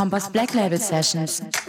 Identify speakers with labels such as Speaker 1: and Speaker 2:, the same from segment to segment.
Speaker 1: Compass Black Label Sessions.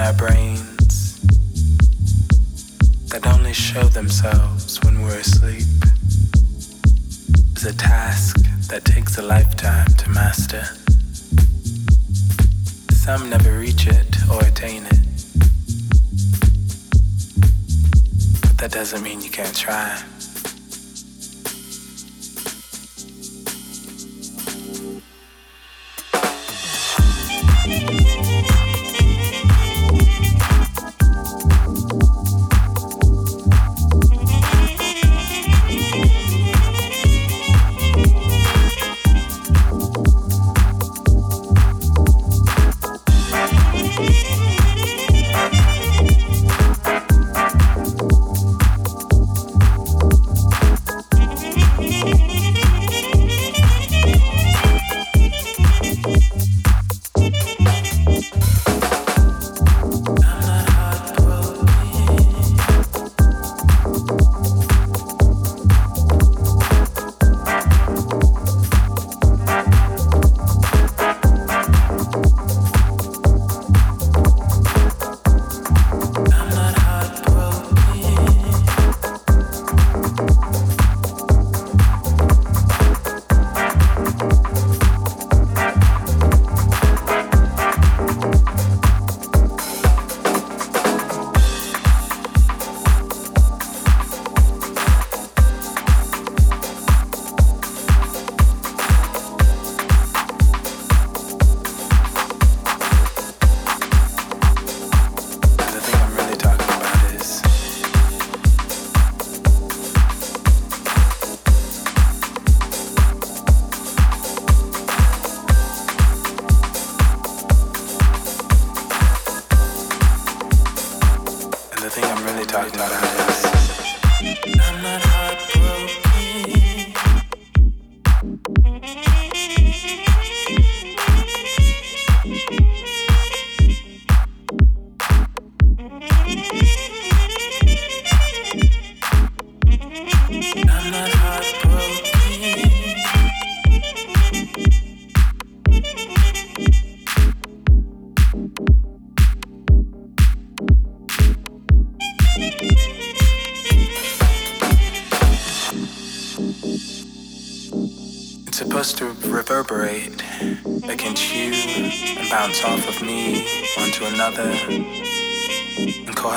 Speaker 2: Our brains that only show themselves when we're asleep is a task that takes a lifetime to master. Some never reach it or attain it. But that doesn't mean you can't try.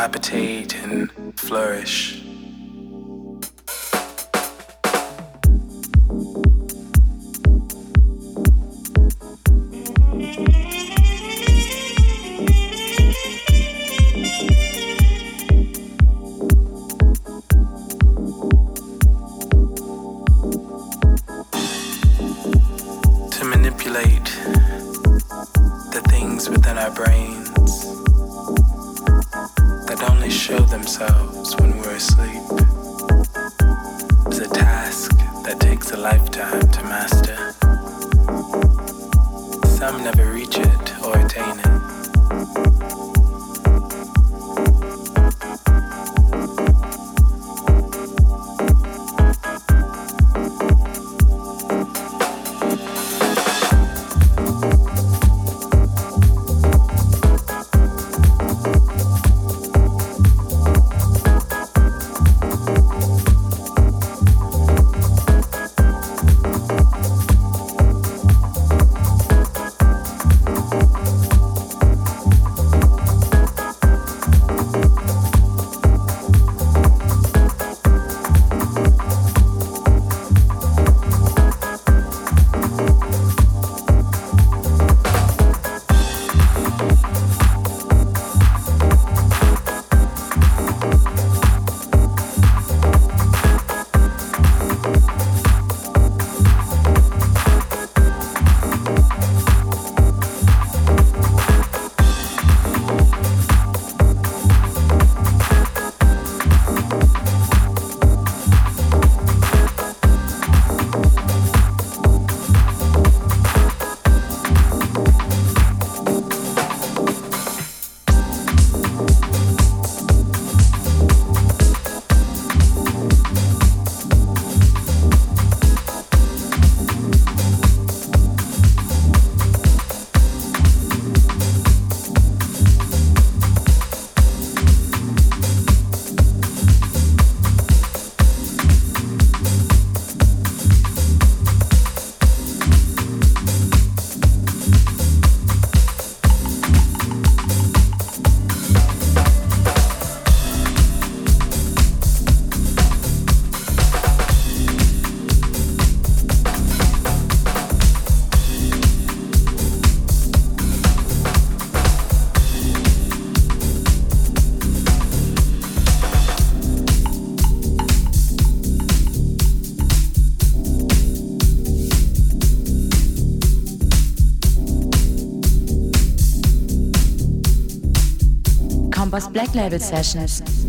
Speaker 1: cohabitate and flourish. Black Label Sessions.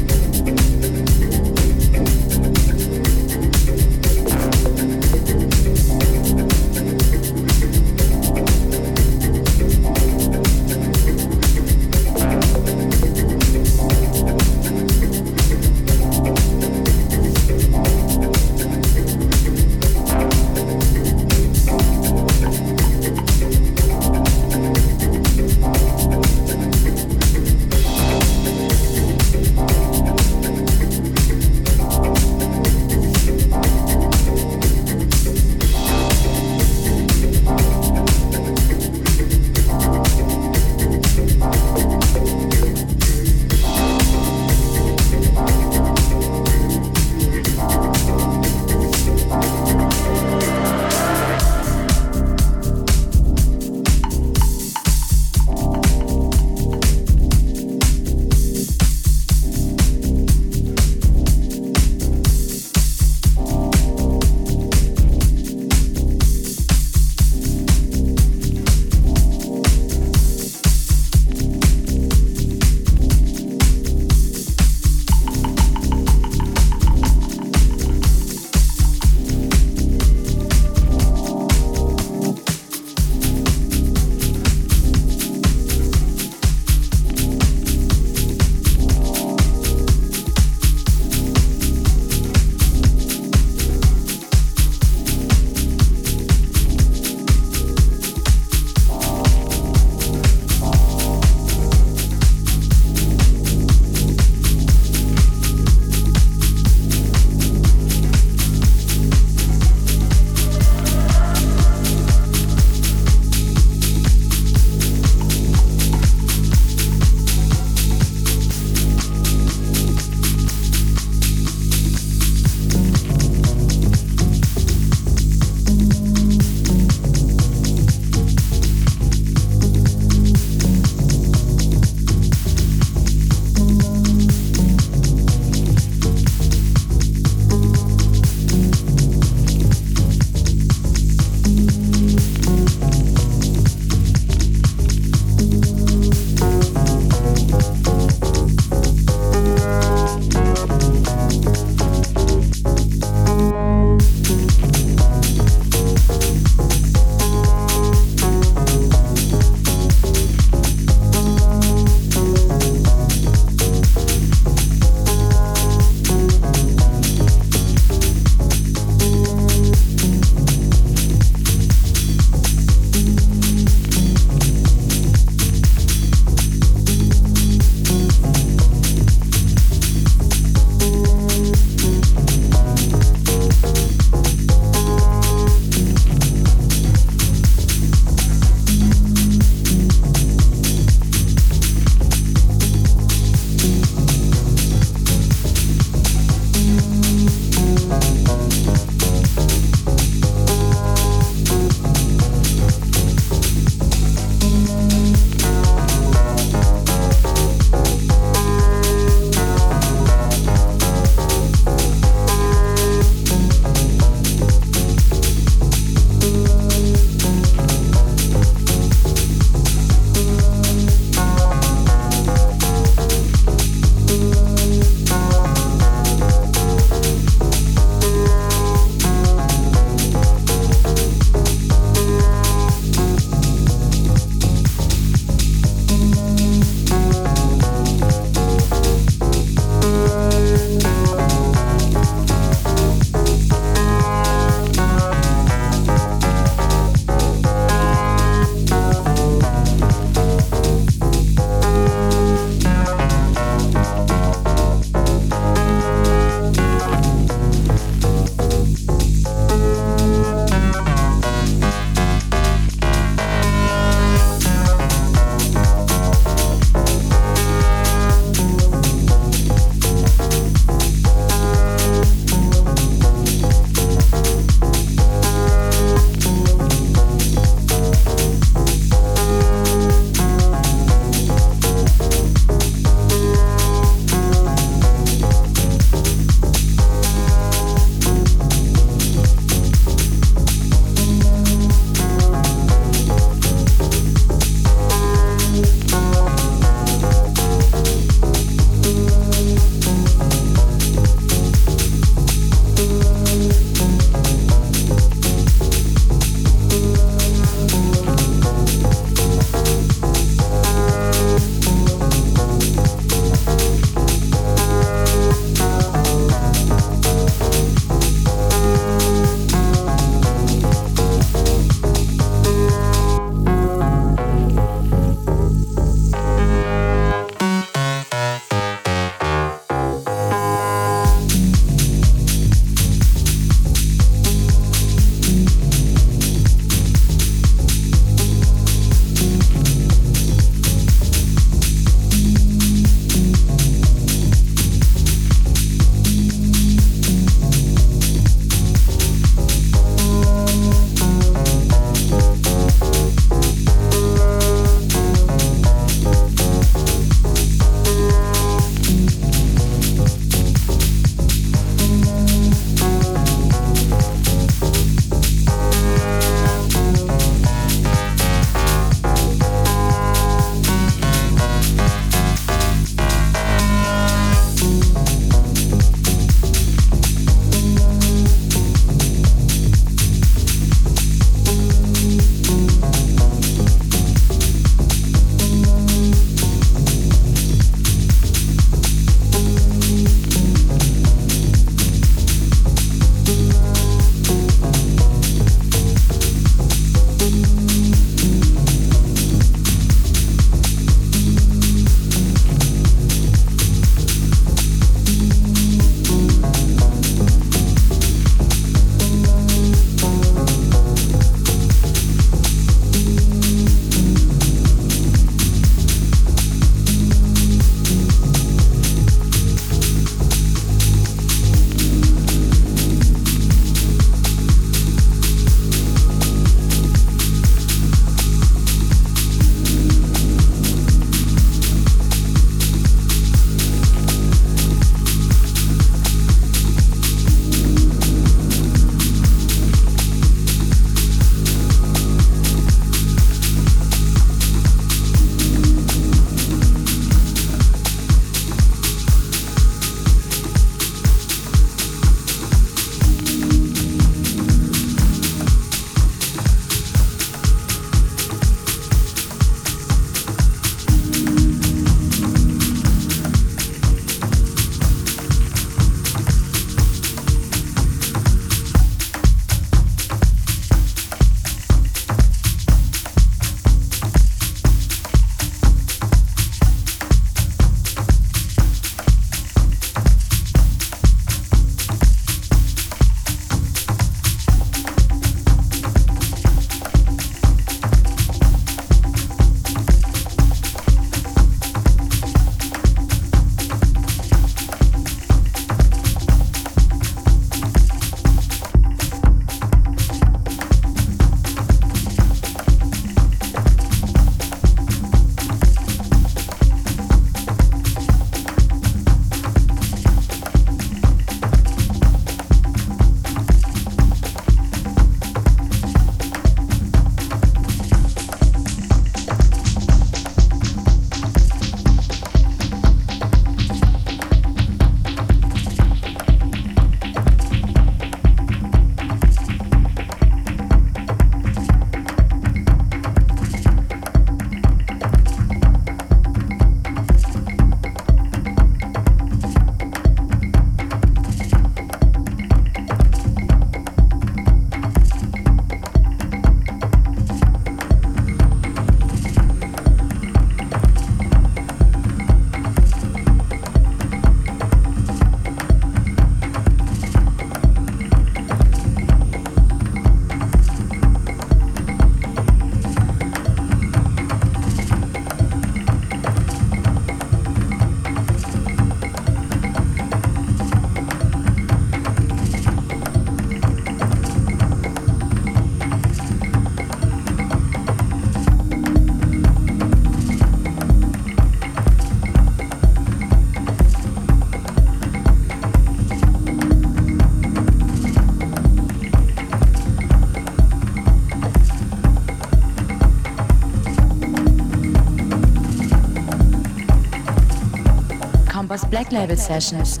Speaker 1: Black Label Sessions.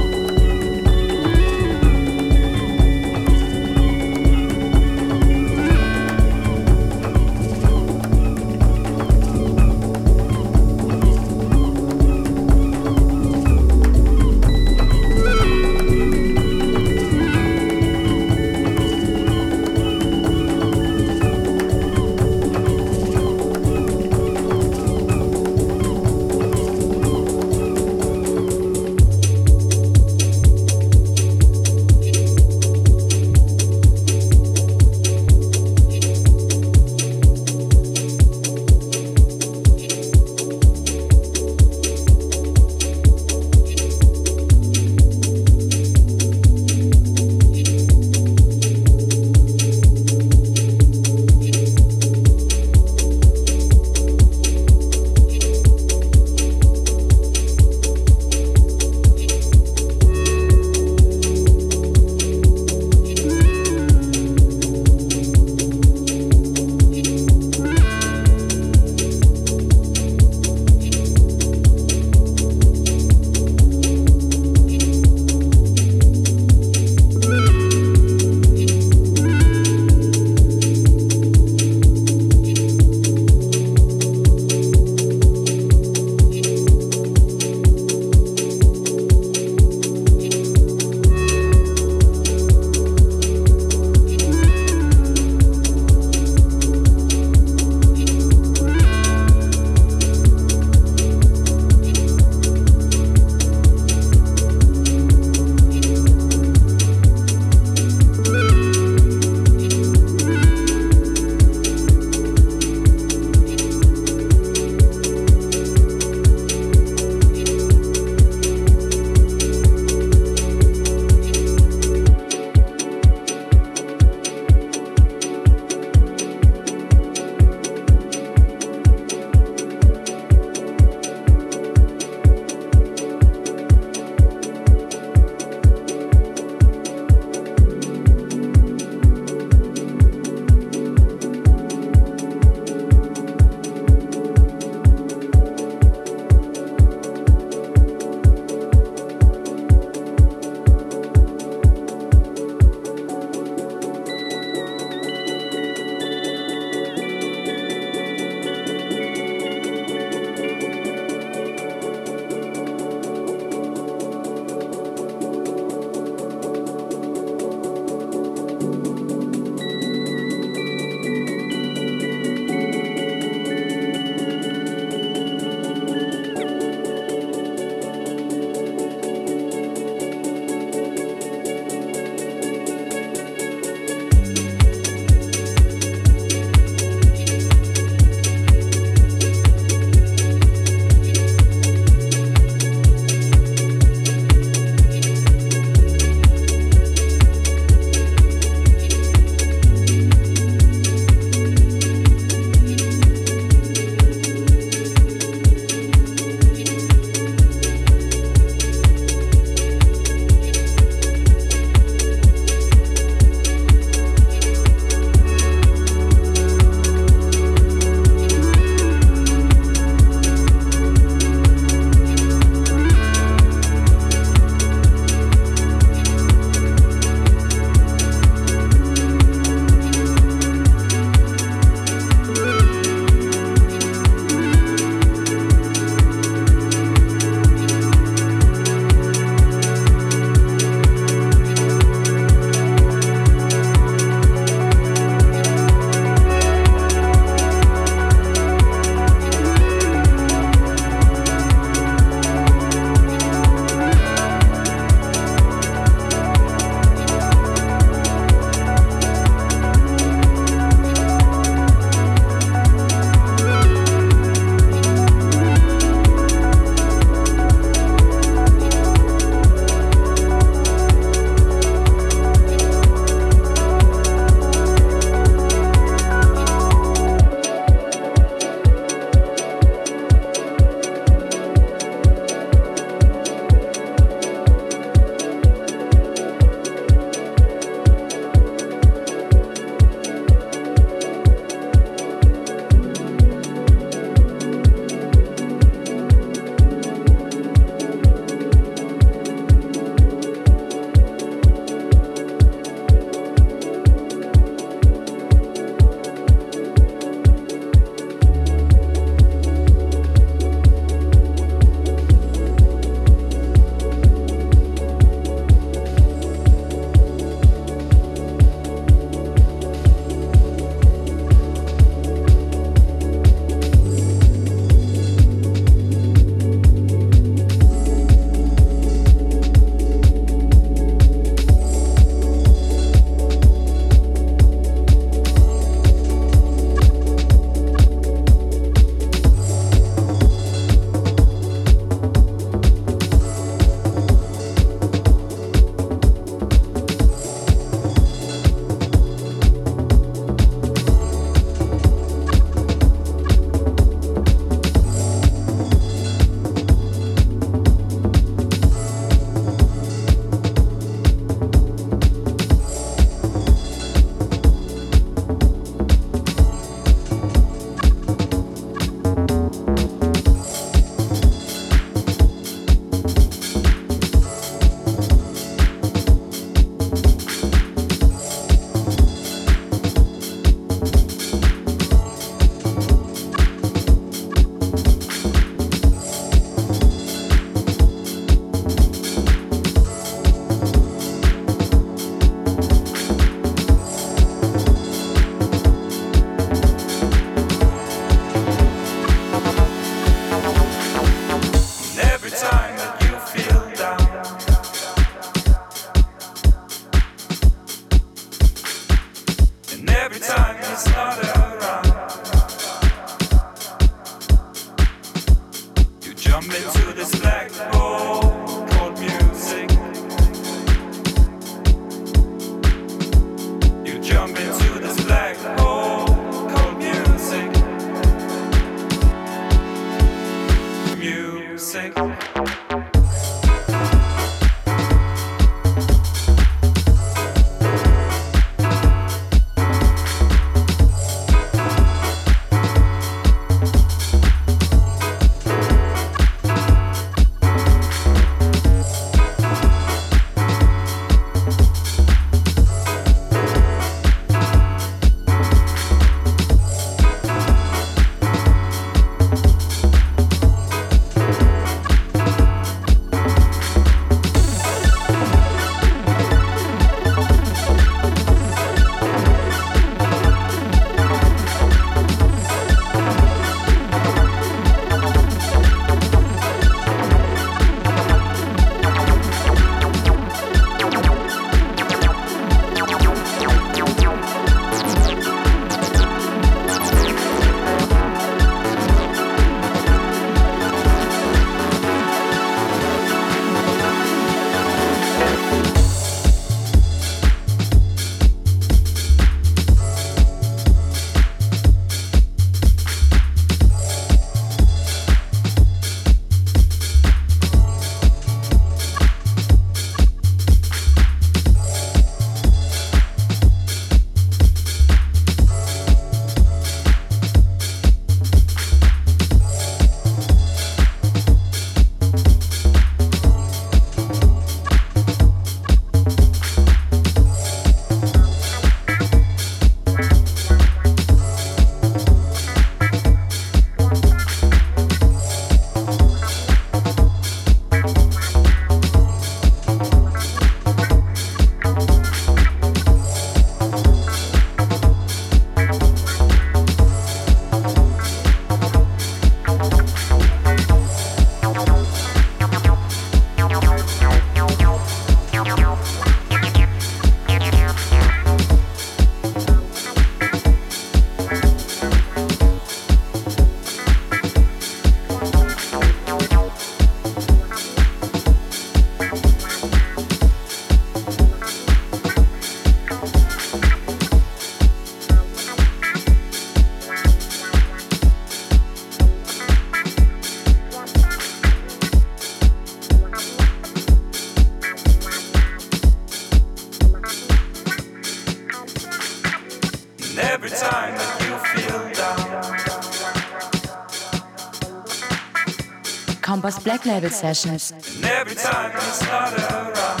Speaker 1: Label Sessions.
Speaker 3: Every time it's not around,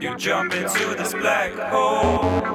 Speaker 3: you jump into this black hole